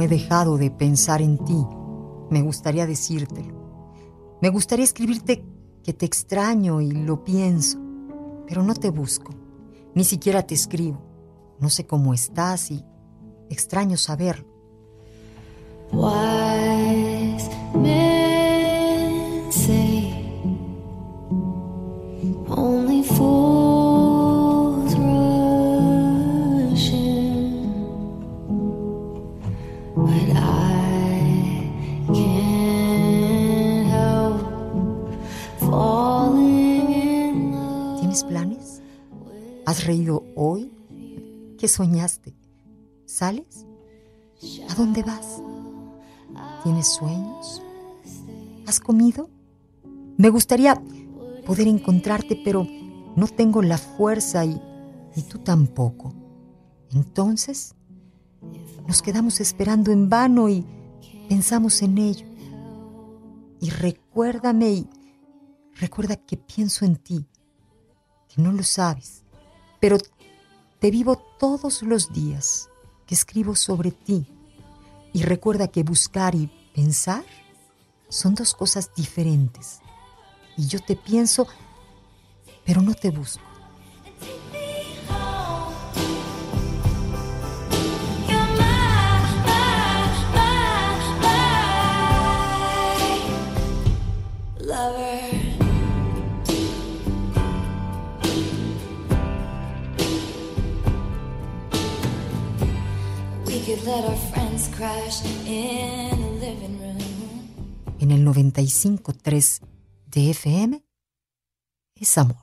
He dejado de pensar en ti. Me gustaría decírtelo. Me gustaría escribirte que te extraño y lo pienso, pero no te busco. Ni siquiera te escribo. No sé cómo estás y extraño saberlo. Say only love. ¿Tienes planes? ¿Has reído hoy? ¿Qué soñaste? ¿Sales? ¿A dónde vas? ¿Tienes sueños? ¿Has comido? Me gustaría poder encontrarte, pero no tengo la fuerza y, y tú tampoco. Entonces, nos quedamos esperando en vano y pensamos en ello. Y recuérdame y recuerda que pienso en ti, que no lo sabes, pero te vivo todos los días, que escribo sobre ti. Y recuerda que buscar y pensar son dos cosas diferentes. Y yo te pienso, pero no te busco. En el 95.3 de FM es amor.